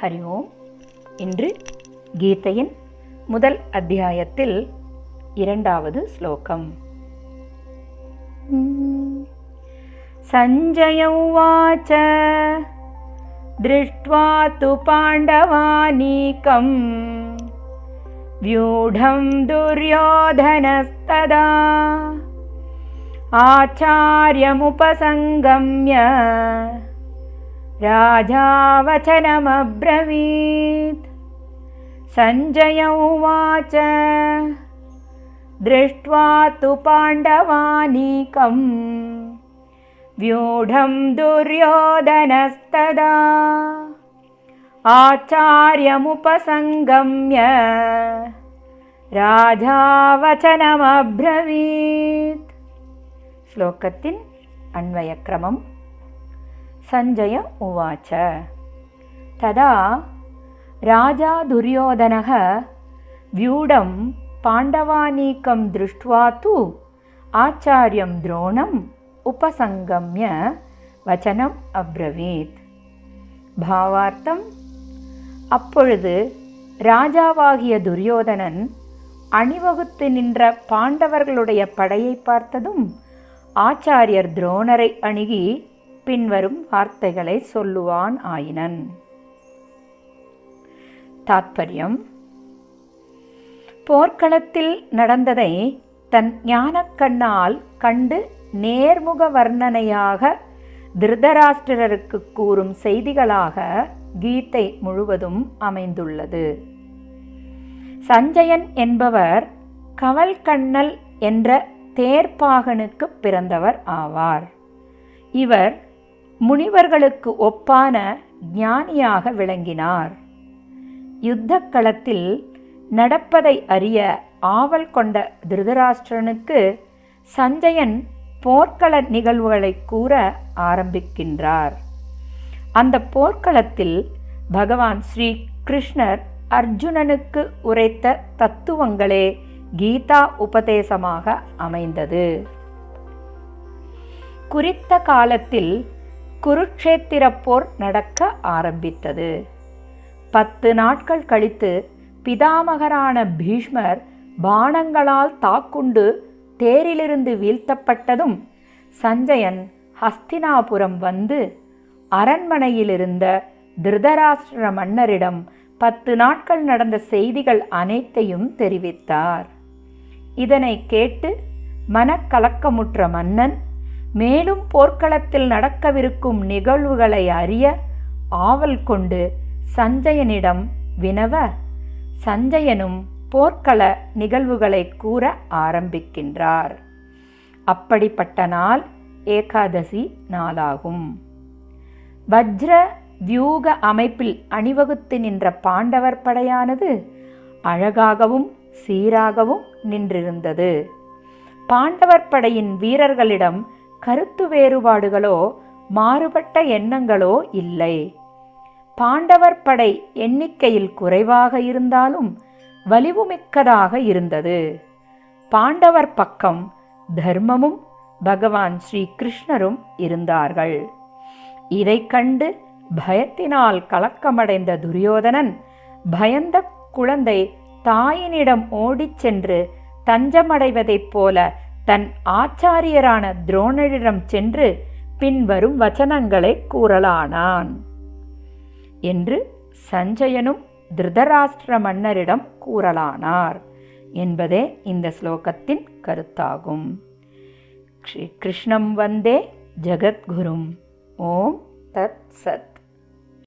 ஹரி ஓம் இன்று கீதையின் முதல் அத்தியாயத்தில் இரண்டாவது ஸ்லோகம் सञ्जय उवाच दृष्ट्वा तु पाण्डवानीकम् व्यूढं दुर्योधनस्तदा आचार्यमुपसङ्गम्य राजा वचनमब्रवीत् सञ्जय उवाच दृष्ट्वा तु पाण्डवानीकम् व्यूढं दुर्योधनस्तदा। आचार्यमुपसंगम्य राजावचनमब्रवीत्। श्लोकतिन् अन्वयक्रमम् सञ्जय उवाच तदा राजा दुर्योधनः व्यूढं पाण्डवानीकं दृष्ट्वा तु आचार्यं द्रोणम् உபசங்கம்ய வச்சனம் அப்ரவீத் பாவார்த்தம் அப்பொழுது ராஜாவாகிய துரியோதனன் அணிவகுத்து நின்ற பாண்டவர்களுடைய படையை பார்த்ததும் ஆச்சாரியர் துரோணரை அணுகி பின்வரும் வார்த்தைகளை சொல்லுவான் ஆயினன். தாத்பரியம். போர்க்களத்தில் நடந்ததை தன் ஞானக்கண்ணால் கண்டு நேர்முக வர்ணனையாக திருதராஷ்டிரருக்கு கூறும் செய்திகளாக கீதை முழுவதும் அமைந்துள்ளது. சஞ்சயன் என்பவர் கவல்கண்ணல் என்ற தேர்ப்பாகனுக்கு பிறந்தவர் ஆவார். இவர் முனிவர்களுக்கு ஒப்பான ஞானியாக விளங்கினார். யுத்த களத்தில் நடப்பதை அறிய ஆவல் கொண்ட திருதராஷ்டிரனுக்கு சஞ்சயன் போர்க்கள நிகழ்வுகளை கூற ஆரம்பிக்கின்றார். அந்த போர்க்களத்தில் பகவான் ஸ்ரீ கிருஷ்ணர் அர்ஜுனனுக்கு உரைத்த தத்துவங்களே கீதா உபதேசமாக அமைந்தது. குறித்த காலத்தில் குருக்ஷேத்திர போர் நடக்க ஆரம்பித்தது. பத்து நாட்கள் கழித்து பிதாமகரான பீஷ்மர் பானங்களால் தாக்குண்டு தேரிலிருந்து வீழ்த்தப்பட்டதும் சஞ்சயன் ஹஸ்தினாபுரம் வந்து அரண்மனையிலிருந்த திருதராஷ்டிர மன்னரிடம் பத்து நாட்கள் நடந்த செய்திகள் அனைத்தையும் தெரிவித்தார். இதனை கேட்டு மனக்கலக்கமுற்ற மன்னன் மேலும் போர்க்களத்தில் நடக்கவிருக்கும் நிகழ்வுகளை அறிய ஆவல் கொண்டு சஞ்சயனிடம் வினவ சஞ்சயனும் போர்க்கள நிகழ்வுகளை கூற ஆரம்பிக்கின்றார். அப்படிப்பட்ட நாள் ஏகாதசி நாளாகும். வஜ்ர வியூக அமைப்பில் அணிவகுத்து நின்ற பாண்டவர் படையானது அழகாகவும் சீராகவும் நின்றிருந்தது. பாண்டவர் படையின் வீரர்களிடம் கருத்து வேறுபாடுகளோ மாறுபட்ட எண்ணங்களோ இல்லை. பாண்டவர் படை எண்ணிக்கையில் குறைவாக இருந்தாலும் வலிவுமிக்கதாக இருந்தது. பாண்டவர் பக்கம் தர்மமும் பகவான் ஸ்ரீ கிருஷ்ணரும் இருந்தார்கள். இதை கண்டு பயத்தினால் கலக்கமடைந்த துரியோதனன் பயந்த குழந்தை தாயினிடம் ஓடிச் சென்று தஞ்சமடைவதைப் போல தன் ஆச்சாரியரான துரோணரிடம் சென்று பின்வரும் வச்சனங்களை கூறலானான். என்று சஞ்சயனும் திருதராஷ்டிர மன்னரிடம் கூறலானார் என்பதே இந்த ஸ்லோகத்தின் கருத்தாகும். கிருஷ்ணம் வந்தே ஜகத்குரும். ஓம் தத் சத்.